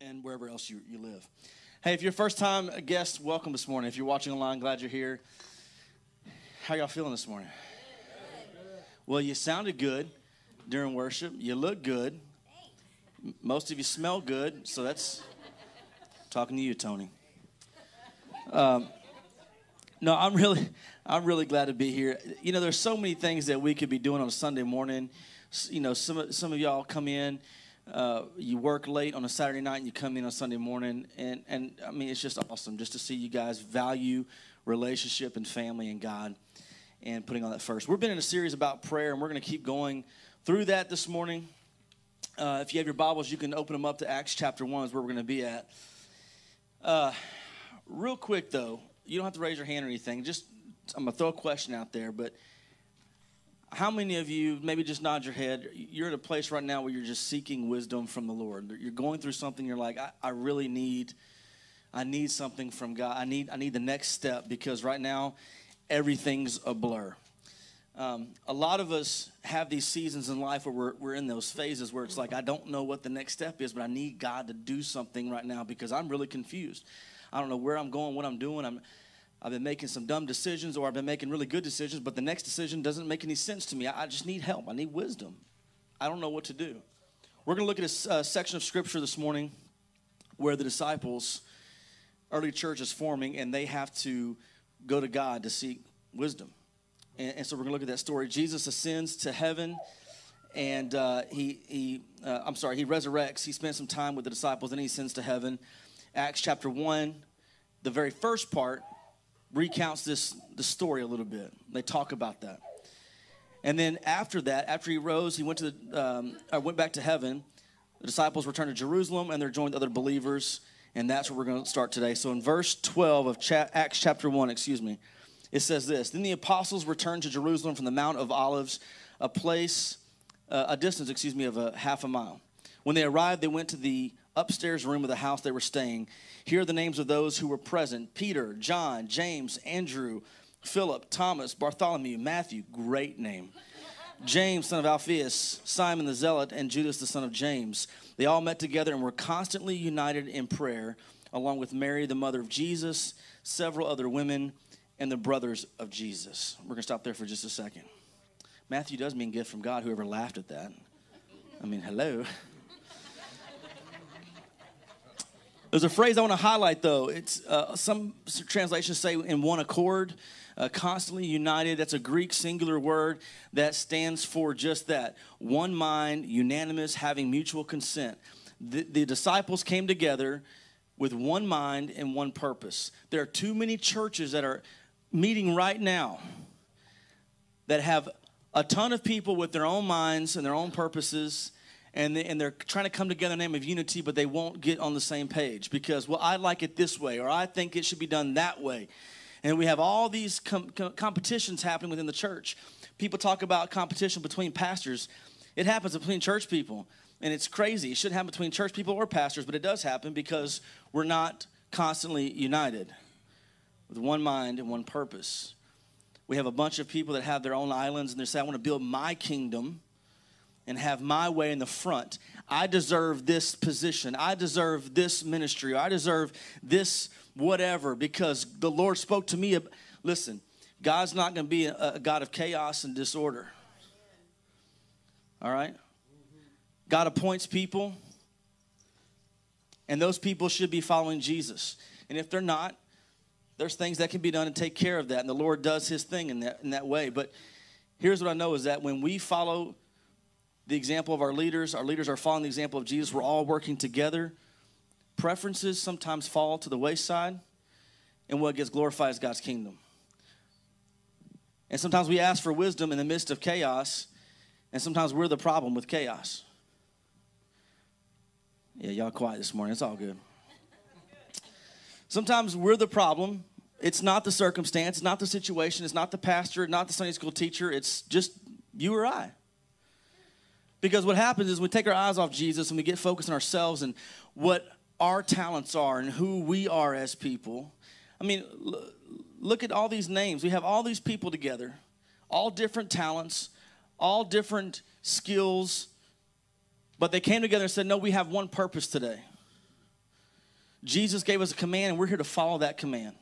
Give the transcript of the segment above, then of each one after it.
and wherever else you, you live. Hey, if you're a first time guest, welcome this morning. If you're watching online, glad you're here. How y'all feeling this morning? Well, you sounded good during worship. You look good. Most of you smell good, so that's talking to you, Tony. Um, no, I'm really, I'm really glad to be here. You know, there's so many things that we could be doing on a Sunday morning. You know, some some of y'all come in, uh, you work late on a Saturday night, and you come in on Sunday morning, and and I mean, it's just awesome just to see you guys value relationship and family and God, and putting on that first. We've been in a series about prayer, and we're going to keep going through that this morning. Uh, if you have your Bibles, you can open them up to Acts chapter one, is where we're going to be at. Uh, real quick though, you don't have to raise your hand or anything. Just I'm gonna throw a question out there, but how many of you maybe just nod your head? You're at a place right now where you're just seeking wisdom from the Lord. You're going through something. You're like, I, I really need, I need something from God. I need, I need the next step because right now, everything's a blur. Um, a lot of us have these seasons in life where we're, we're in those phases where it's like, I don't know what the next step is, but I need God to do something right now because I'm really confused. I don't know where I'm going, what I'm doing. I'm, I've been making some dumb decisions or I've been making really good decisions, but the next decision doesn't make any sense to me. I, I just need help. I need wisdom. I don't know what to do. We're going to look at a section of scripture this morning where the disciples, early church is forming, and they have to go to God to seek wisdom. And, and so we're going to look at that story. Jesus ascends to heaven and uh, he, he uh, I'm sorry, he resurrects. He spends some time with the disciples, and he ascends to heaven. Acts chapter 1, the very first part, recounts this the story a little bit. They talk about that. And then after that, after he rose, he went to the, um, uh, went back to heaven. The disciples returned to Jerusalem and they're joined other believers, and that's where we're going to start today. So in verse 12 of cha- Acts chapter 1, excuse me, it says this Then the apostles returned to Jerusalem from the Mount of Olives, a place, uh, a distance, excuse me, of a half a mile. When they arrived, they went to the upstairs room of the house they were staying. Here are the names of those who were present Peter, John, James, Andrew, Philip, Thomas, Bartholomew, Matthew, great name. James, son of Alphaeus, Simon the Zealot, and Judas, the son of James. They all met together and were constantly united in prayer, along with Mary, the mother of Jesus, several other women, and the brothers of Jesus. We're going to stop there for just a second. Matthew does mean gift from God, whoever laughed at that. I mean, hello. There's a phrase I want to highlight, though. It's uh, some translations say in one accord, uh, constantly united. That's a Greek singular word that stands for just that: one mind, unanimous, having mutual consent. The, the disciples came together with one mind and one purpose. There are too many churches that are meeting right now that have a ton of people with their own minds and their own purposes and, they, and they're trying to come together in the name of unity, but they won't get on the same page because, well, I like it this way, or I think it should be done that way. And we have all these com- com- competitions happening within the church. People talk about competition between pastors. It happens between church people, and it's crazy. It shouldn't happen between church people or pastors, but it does happen because we're not constantly united with one mind and one purpose. We have a bunch of people that have their own islands, and they say, I want to build my kingdom and have my way in the front. I deserve this position. I deserve this ministry. I deserve this whatever because the Lord spoke to me. Listen, God's not going to be a, God of chaos and disorder. All right? God appoints people, and those people should be following Jesus. And if they're not, there's things that can be done to take care of that, and the Lord does His thing in that in that way. But here's what I know is that when we follow the example of our leaders. Our leaders are following the example of Jesus. We're all working together. Preferences sometimes fall to the wayside, and what gets glorified is God's kingdom. And sometimes we ask for wisdom in the midst of chaos, and sometimes we're the problem with chaos. Yeah, y'all quiet this morning. It's all good. Sometimes we're the problem. It's not the circumstance, it's not the situation, it's not the pastor, not the Sunday school teacher, it's just you or I. Because what happens is we take our eyes off Jesus and we get focused on ourselves and what our talents are and who we are as people. I mean, look at all these names. We have all these people together, all different talents, all different skills, but they came together and said, No, we have one purpose today. Jesus gave us a command, and we're here to follow that command.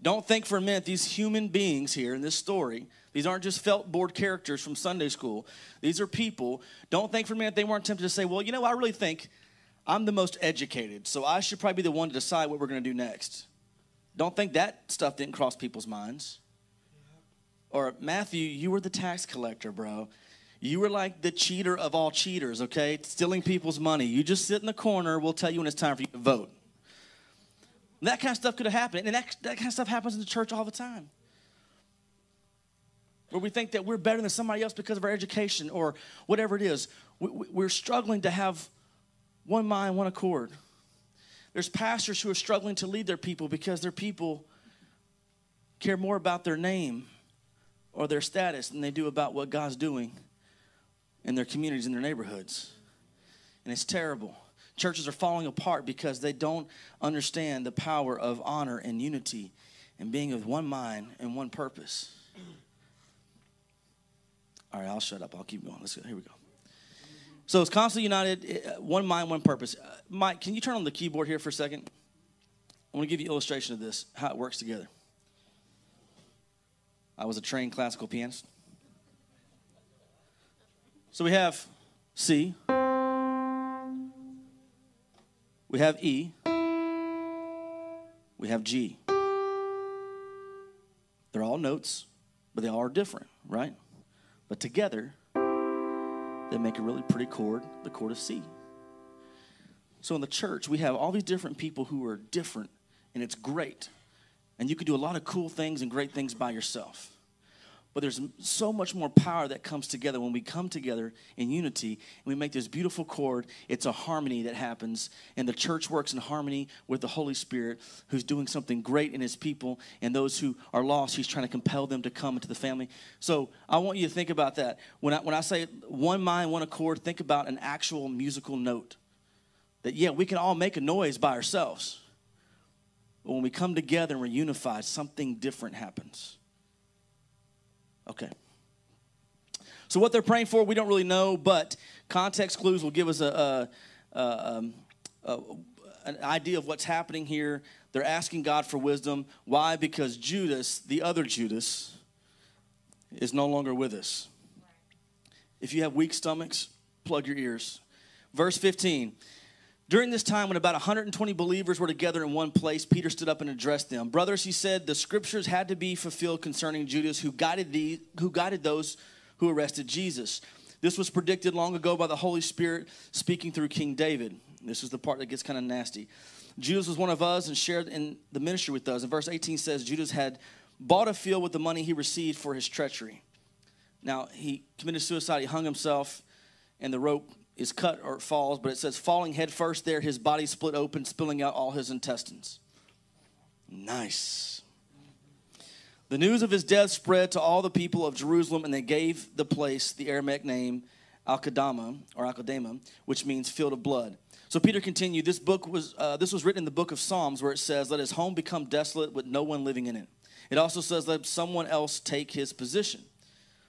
Don't think for a minute these human beings here in this story, these aren't just felt board characters from Sunday school. These are people. Don't think for a minute they weren't tempted to say, well, you know, I really think I'm the most educated, so I should probably be the one to decide what we're going to do next. Don't think that stuff didn't cross people's minds. Or, Matthew, you were the tax collector, bro. You were like the cheater of all cheaters, okay? Stealing people's money. You just sit in the corner, we'll tell you when it's time for you to vote. That kind of stuff could have happened. And that, that kind of stuff happens in the church all the time. Where we think that we're better than somebody else because of our education or whatever it is. We, we're struggling to have one mind, one accord. There's pastors who are struggling to lead their people because their people care more about their name or their status than they do about what God's doing in their communities, in their neighborhoods. And it's terrible. Churches are falling apart because they don't understand the power of honor and unity and being of one mind and one purpose. All right, I'll shut up. I'll keep going. Let's go. Here we go. So it's constantly united, uh, one mind, one purpose. Uh, Mike, can you turn on the keyboard here for a second? I want to give you an illustration of this, how it works together. I was a trained classical pianist. So we have C, we have E, we have G. They're all notes, but they all are different, right? But together, they make a really pretty chord, the chord of C. So in the church, we have all these different people who are different, and it's great. And you can do a lot of cool things and great things by yourself. But there's so much more power that comes together when we come together in unity and we make this beautiful chord. It's a harmony that happens, and the church works in harmony with the Holy Spirit, who's doing something great in his people, and those who are lost, he's trying to compel them to come into the family. So I want you to think about that. When I, when I say one mind, one accord, think about an actual musical note. That, yeah, we can all make a noise by ourselves. But when we come together and we're unified, something different happens. Okay. So what they're praying for, we don't really know, but context clues will give us a, a, a, um, a, an idea of what's happening here. They're asking God for wisdom. Why? Because Judas, the other Judas, is no longer with us. If you have weak stomachs, plug your ears. Verse 15. During this time, when about 120 believers were together in one place, Peter stood up and addressed them. Brothers, he said, the scriptures had to be fulfilled concerning Judas, who guided, the, who guided those who arrested Jesus. This was predicted long ago by the Holy Spirit speaking through King David. This is the part that gets kind of nasty. Judas was one of us and shared in the ministry with us. And verse 18 says Judas had bought a field with the money he received for his treachery. Now, he committed suicide, he hung himself, and the rope is cut or falls, but it says falling headfirst there, his body split open, spilling out all his intestines. Nice. The news of his death spread to all the people of Jerusalem, and they gave the place the Aramaic name Akeldama or Akeldama, which means field of blood. So Peter continued. This book was uh, this was written in the book of Psalms, where it says, "Let his home become desolate with no one living in it." It also says, "Let someone else take his position."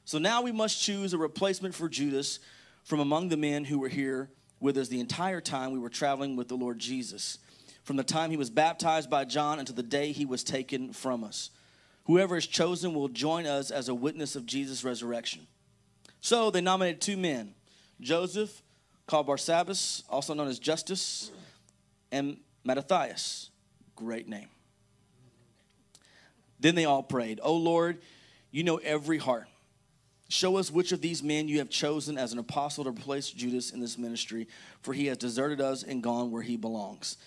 So now we must choose a replacement for Judas from among the men who were here with us the entire time we were traveling with the Lord Jesus, from the time he was baptized by John until the day he was taken from us. Whoever is chosen will join us as a witness of Jesus' resurrection. So they nominated two men Joseph, called Barsabbas, also known as Justus, and Mattathias. Great name. Then they all prayed, O Lord, you know every heart. Show us which of these men you have chosen as an apostle to replace Judas in this ministry, for he has deserted us and gone where he belongs.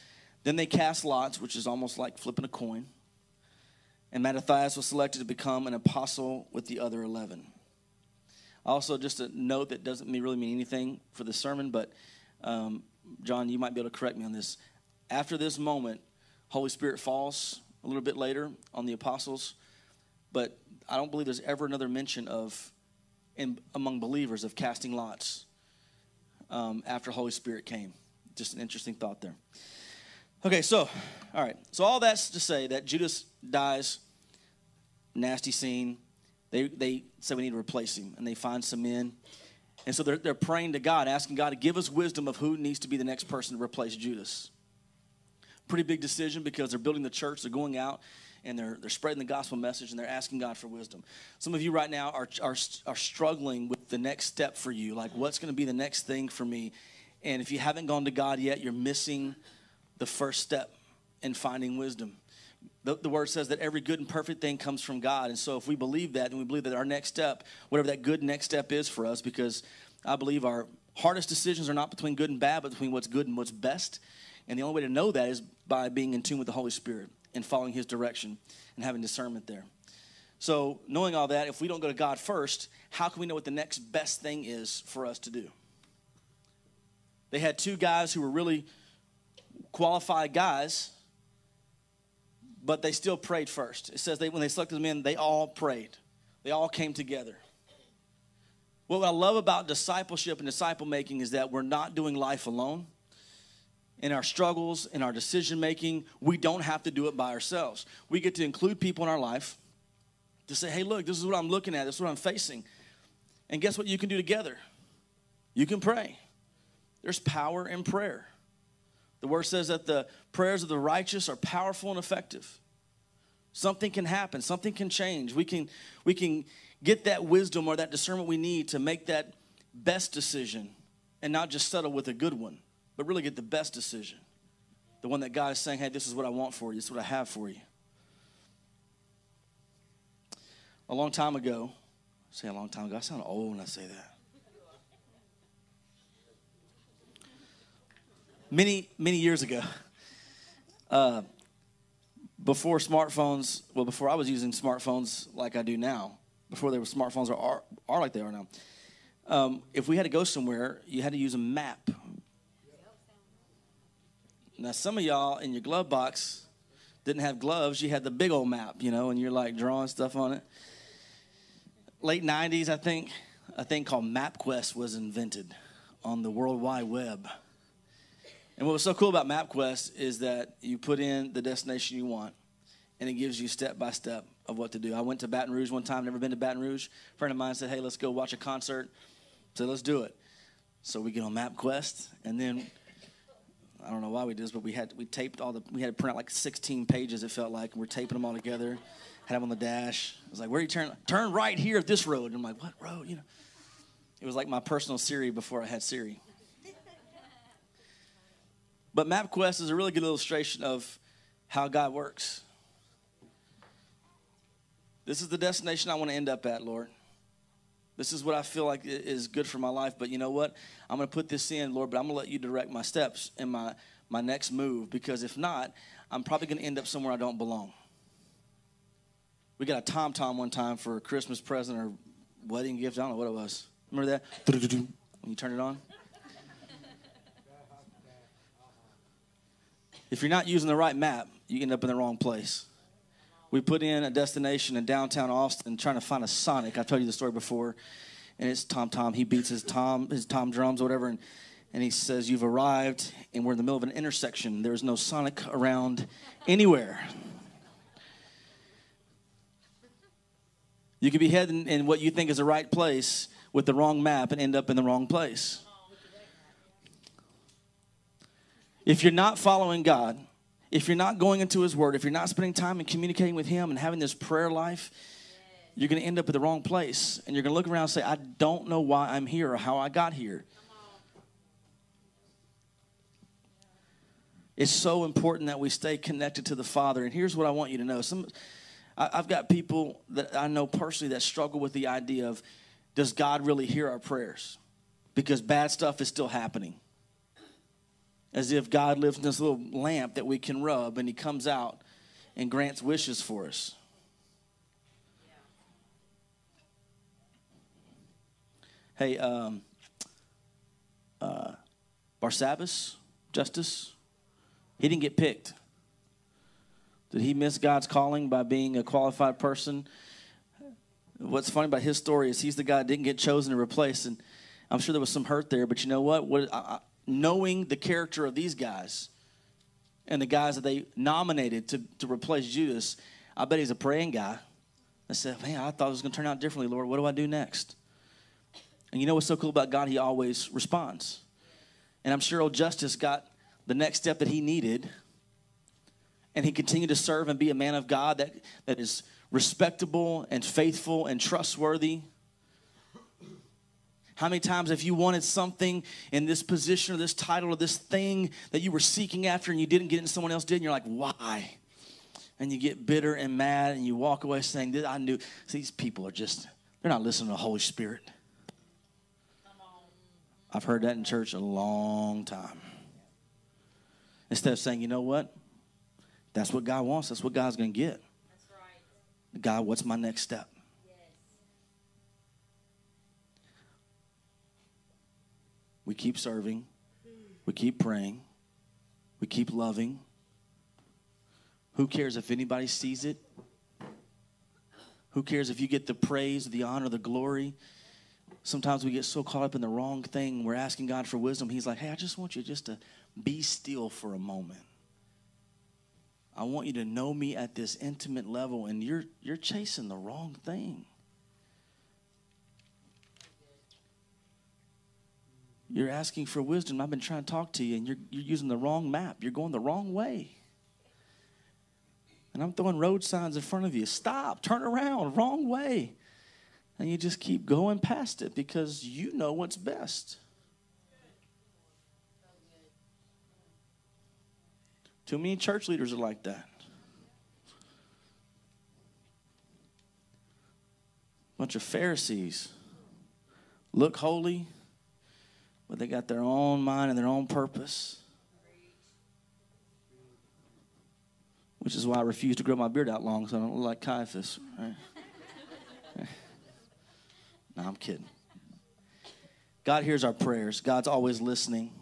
Then they cast lots, which is almost like flipping a coin. And Mattathias was selected to become an apostle with the other 11. Also, just a note that doesn't really mean anything for the sermon, but um, John, you might be able to correct me on this. After this moment, Holy Spirit falls a little bit later on the apostles, but I don't believe there's ever another mention of in, among believers of casting lots um, after Holy Spirit came. Just an interesting thought there. Okay, so, all right. So, all that's to say that Judas dies, nasty scene. They, they say we need to replace him, and they find some men. And so they're, they're praying to God, asking God to give us wisdom of who needs to be the next person to replace Judas. Pretty big decision because they're building the church, they're going out and they're, they're spreading the gospel message and they're asking God for wisdom. Some of you right now are, are, are struggling with the next step for you, like what's going to be the next thing for me. And if you haven't gone to God yet, you're missing the first step in finding wisdom. The, the, word says that every good and perfect thing comes from God. And so if we believe that and we believe that our next step, whatever that good next step is for us, because I believe our hardest decisions are not between good and bad, but between what's good and what's best. And the only way to know that is by being in tune with the Holy Spirit and following his direction and having discernment there. So, knowing all that, if we don't go to God first, how can we know what the next best thing is for us to do? They had two guys who were really qualified guys but they still prayed first. It says they, when they selected them in, they all prayed. They all came together. What I love about discipleship and disciple making is that we're not doing life alone. In our struggles, in our decision making, we don't have to do it by ourselves. We get to include people in our life to say, hey, look, this is what I'm looking at, this is what I'm facing. And guess what you can do together? You can pray. There's power in prayer. The word says that the prayers of the righteous are powerful and effective. Something can happen, something can change. We can, we can get that wisdom or that discernment we need to make that best decision and not just settle with a good one, but really get the best decision. The one that God is saying, hey, this is what I want for you, this is what I have for you. A long time ago, I say a long time ago, I sound old when I say that. many, many years ago, uh, before smartphones, well, before I was using smartphones like I do now, before there were smartphones are, are, are like they are now, um, if we had to go somewhere, you had to use a map. Now, some of y'all in your glove box didn't have gloves. You had the big old map, you know, and you're like drawing stuff on it. Late 90s, I think, a thing called MapQuest was invented on the World Wide Web. And what was so cool about MapQuest is that you put in the destination you want, and it gives you step by step of what to do. I went to Baton Rouge one time, never been to Baton Rouge. A friend of mine said, "Hey, let's go watch a concert." So let's do it. So we get on MapQuest, and then I don't know why we did this, but we had we taped all the we had to print out like 16 pages. It felt like, and we're taping them all together. Had them on the dash. I was like, "Where do you turn? Turn right here at this road." And I'm like, "What road?" You know. It was like my personal Siri before I had Siri. But MapQuest is a really good illustration of how God works. This is the destination I want to end up at, Lord. This is what I feel like is good for my life. But you know what? I'm going to put this in, Lord, but I'm going to let you direct my steps and my, my next move because if not, I'm probably going to end up somewhere I don't belong. We got a Tom Tom one time for a Christmas present or wedding gift. I don't know what it was. Remember that? When you turn it on? If you're not using the right map, you end up in the wrong place. We put in a destination in downtown Austin trying to find a Sonic. I've told you the story before. And it's Tom Tom. He beats his Tom, his Tom drums or whatever. And, and he says, You've arrived, and we're in the middle of an intersection. There's no Sonic around anywhere. You could be heading in what you think is the right place with the wrong map and end up in the wrong place. If you're not following God, if you're not going into His Word, if you're not spending time and communicating with Him and having this prayer life, you're going to end up at the wrong place. And you're going to look around and say, I don't know why I'm here or how I got here. It's so important that we stay connected to the Father. And here's what I want you to know. Some, I've got people that I know personally that struggle with the idea of does God really hear our prayers? Because bad stuff is still happening as if God lives in this little lamp that we can rub and he comes out and grants wishes for us. Hey, um, uh, Barsabbas, Justus, he didn't get picked. Did he miss God's calling by being a qualified person? What's funny about his story is he's the guy that didn't get chosen to replace, and I'm sure there was some hurt there. But you know what? What I, knowing the character of these guys and the guys that they nominated to, to replace Judas, I bet he's a praying guy. I said, man, I thought it was going to turn out differently, Lord. What do I do next? And you know what's so cool about God? He always responds. And I'm sure old Justus got the next step that he needed. And he continued to serve and be a man of God that, that is respectable and faithful and trustworthy. How many times have you wanted something in this position or this title or this thing that you were seeking after and you didn't get it and someone else did and you're like, why? And you get bitter and mad and you walk away saying, I knew. These people are just, they're not listening to the Holy Spirit. I've heard that in church a long time. Instead of saying, you know what? That's what God wants. That's what God's going to get. Right. God, what's my next step? We keep serving. We keep praying. We keep loving. Who cares if anybody sees it? Who cares if you get the praise, the honor, the glory? Sometimes we get so caught up in the wrong thing. We're asking God for wisdom. He's like, hey, I just want you just to be still for a moment. I want you to know me at this intimate level, and you're, you're chasing the wrong thing. You're asking for wisdom. I've been trying to talk to you, and you're, you're using the wrong map. You're going the wrong way. And I'm throwing road signs in front of you. Stop, turn around, wrong way. And you just keep going past it because you know what's best. Too many church leaders are like that. Bunch of Pharisees look holy, but they got their own mind and their own purpose. Which is why I refuse to grow my beard out long so I don't look like Caiaphas. Right? no, I'm kidding. God hears our prayers. God's always listening.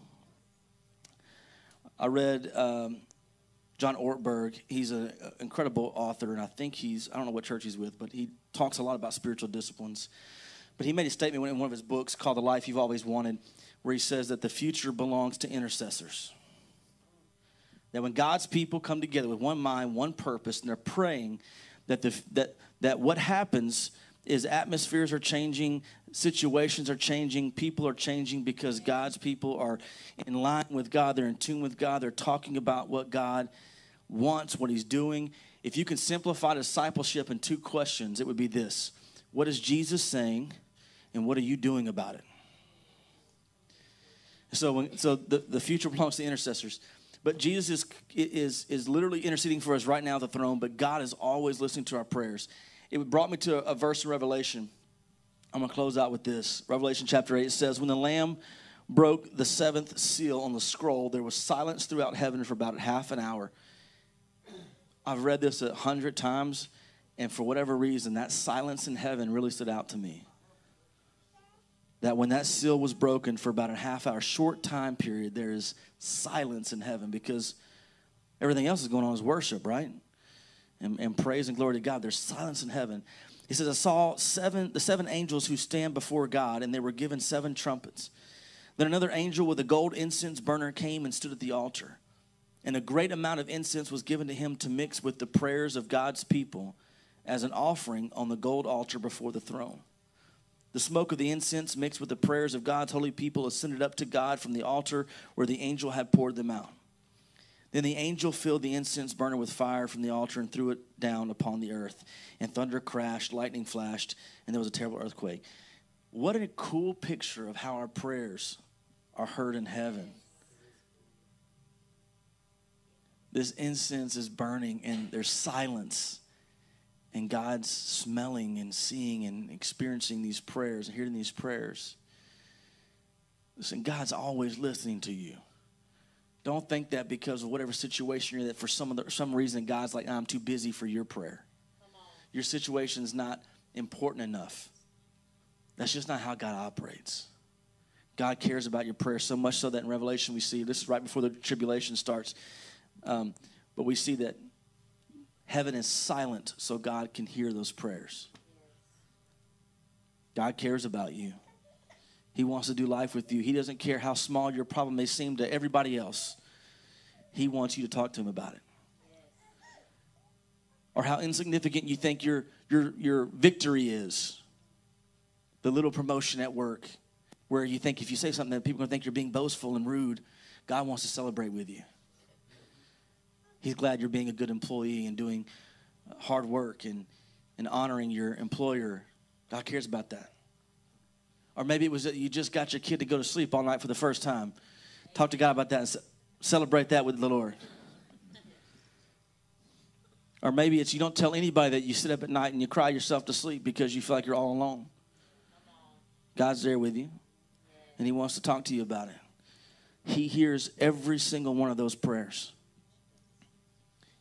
I read um, John Ortberg. He's an incredible author, and I think he's, I don't know what church he's with, but he talks a lot about spiritual disciplines. But he made a statement in one of his books called The Life You've Always Wanted where he says that the future belongs to intercessors. That when God's people come together with one mind, one purpose, and they're praying, that, the, that, that what happens is atmospheres are changing, situations are changing, people are changing because God's people are in line with God, they're in tune with God, they're talking about what God wants, what He's doing. If you can simplify discipleship in two questions, it would be this What is Jesus saying, and what are you doing about it? So, when, so the, the future belongs to intercessors. But Jesus is, is, is literally interceding for us right now at the throne, but God is always listening to our prayers. It brought me to a, a verse in Revelation. I'm going to close out with this. Revelation chapter 8 it says, When the Lamb broke the seventh seal on the scroll, there was silence throughout heaven for about half an hour. I've read this a hundred times, and for whatever reason, that silence in heaven really stood out to me that when that seal was broken for about a half hour, short time period, there is silence in heaven because everything else is going on is worship, right? And, and praise and glory to God. There's silence in heaven. He says, I saw seven, the seven angels who stand before God, and they were given seven trumpets. Then another angel with a gold incense burner came and stood at the altar. And a great amount of incense was given to him to mix with the prayers of God's people as an offering on the gold altar before the throne. The smoke of the incense mixed with the prayers of God's holy people ascended up to God from the altar where the angel had poured them out. Then the angel filled the incense burner with fire from the altar and threw it down upon the earth. And thunder crashed, lightning flashed, and there was a terrible earthquake. What a cool picture of how our prayers are heard in heaven. This incense is burning, and there's silence and God's smelling and seeing and experiencing these prayers and hearing these prayers. Listen, God's always listening to you. Don't think that because of whatever situation you're in, that for some, other, some reason God's like, I'm too busy for your prayer. Your situation's not important enough. That's just not how God operates. God cares about your prayer so much so that in Revelation we see this is right before the tribulation starts. Um, but we see that Heaven is silent so God can hear those prayers. God cares about you. He wants to do life with you. He doesn't care how small your problem may seem to everybody else. He wants you to talk to him about it. Or how insignificant you think your, your, your victory is. The little promotion at work. where you think if you say something that people are going to think you're being boastful and rude, God wants to celebrate with you. He's glad you're being a good employee and doing uh, hard work and, and honoring your employer. God cares about that. Or maybe it was that you just got your kid to go to sleep all night for the first time. Talk to God about that and celebrate that with the Lord. Or maybe it's you don't tell anybody that you sit up at night and you cry yourself to sleep because you feel like you're all alone. God's there with you, and He wants to talk to you about it. He hears every single one of those prayers.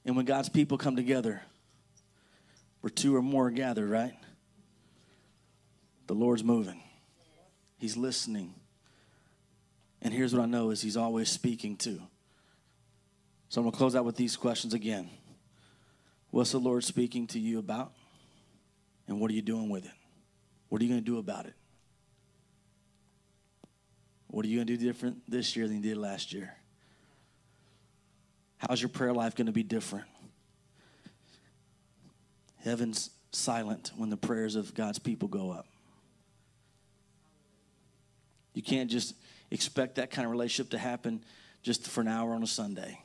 And when God's people come together, where two or more are gathered, right? The Lord's moving. He's listening. And here's what I know is he's always speaking too. So I'm going to close out with these questions again. What's the Lord speaking to you about? And what are you doing with it? What are you going to do about it? What are you going to do different this year than you did last year? How's your prayer life going to be different? Heaven's silent when the prayers of God's people go up. You can't just expect that kind of relationship to happen just for an hour on a Sunday.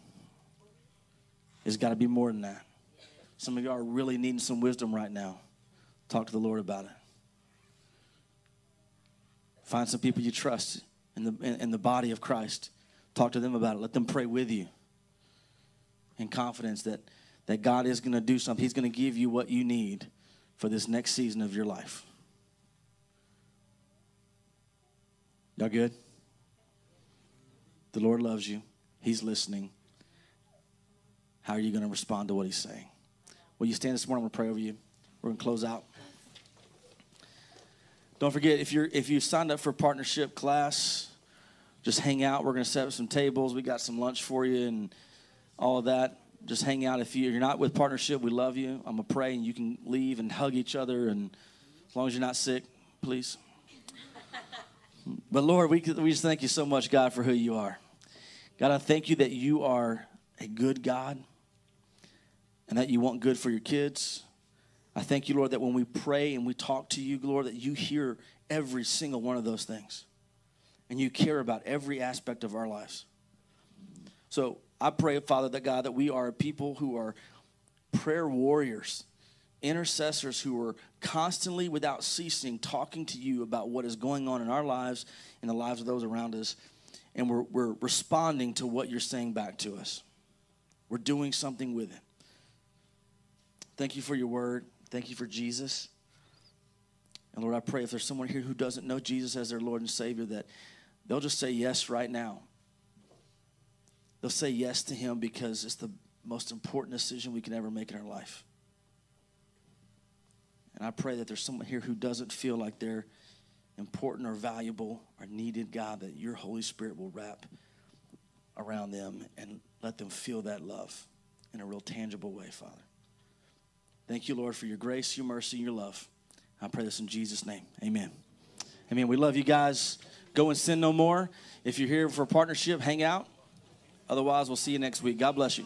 It's got to be more than that. Some of you are really needing some wisdom right now. Talk to the Lord about it. Find some people you trust in the, in, in the body of Christ. Talk to them about it. Let them pray with you in confidence that, that God is going to do something. He's going to give you what you need for this next season of your life. Y'all good? The Lord loves you. He's listening. How are you going to respond to what He's saying? Will you stand this morning? I'm going to pray over you. We're going to close out. Don't forget if you're if you signed up for partnership class, just hang out. We're going to set up some tables. We got some lunch for you and all of that. Just hang out. If you're not with partnership, we love you. I'm going to pray and you can leave and hug each other. And as long as you're not sick, please. But Lord, we, we just thank you so much, God, for who you are. God, I thank you that you are a good God and that you want good for your kids. I thank you, Lord, that when we pray and we talk to you, Lord, that you hear every single one of those things and you care about every aspect of our lives. So I pray, Father, that God, that we are people who are prayer warriors, intercessors who are constantly, without ceasing, talking to you about what is going on in our lives and the lives of those around us. And we're, we're responding to what you're saying back to us. We're doing something with it. Thank you for your word. Thank you for Jesus. And Lord, I pray if there's someone here who doesn't know Jesus as their Lord and Savior, that they'll just say yes right now. They'll say yes to Him because it's the most important decision we can ever make in our life. And I pray that there's someone here who doesn't feel like they're important or valuable or needed, God, that your Holy Spirit will wrap around them and let them feel that love in a real tangible way, Father. Thank you, Lord, for your grace, your mercy, your love. I pray this in Jesus' name. Amen. Amen. We love you guys. Go and sin no more. If you're here for a partnership, hang out. Otherwise, we'll see you next week. God bless you.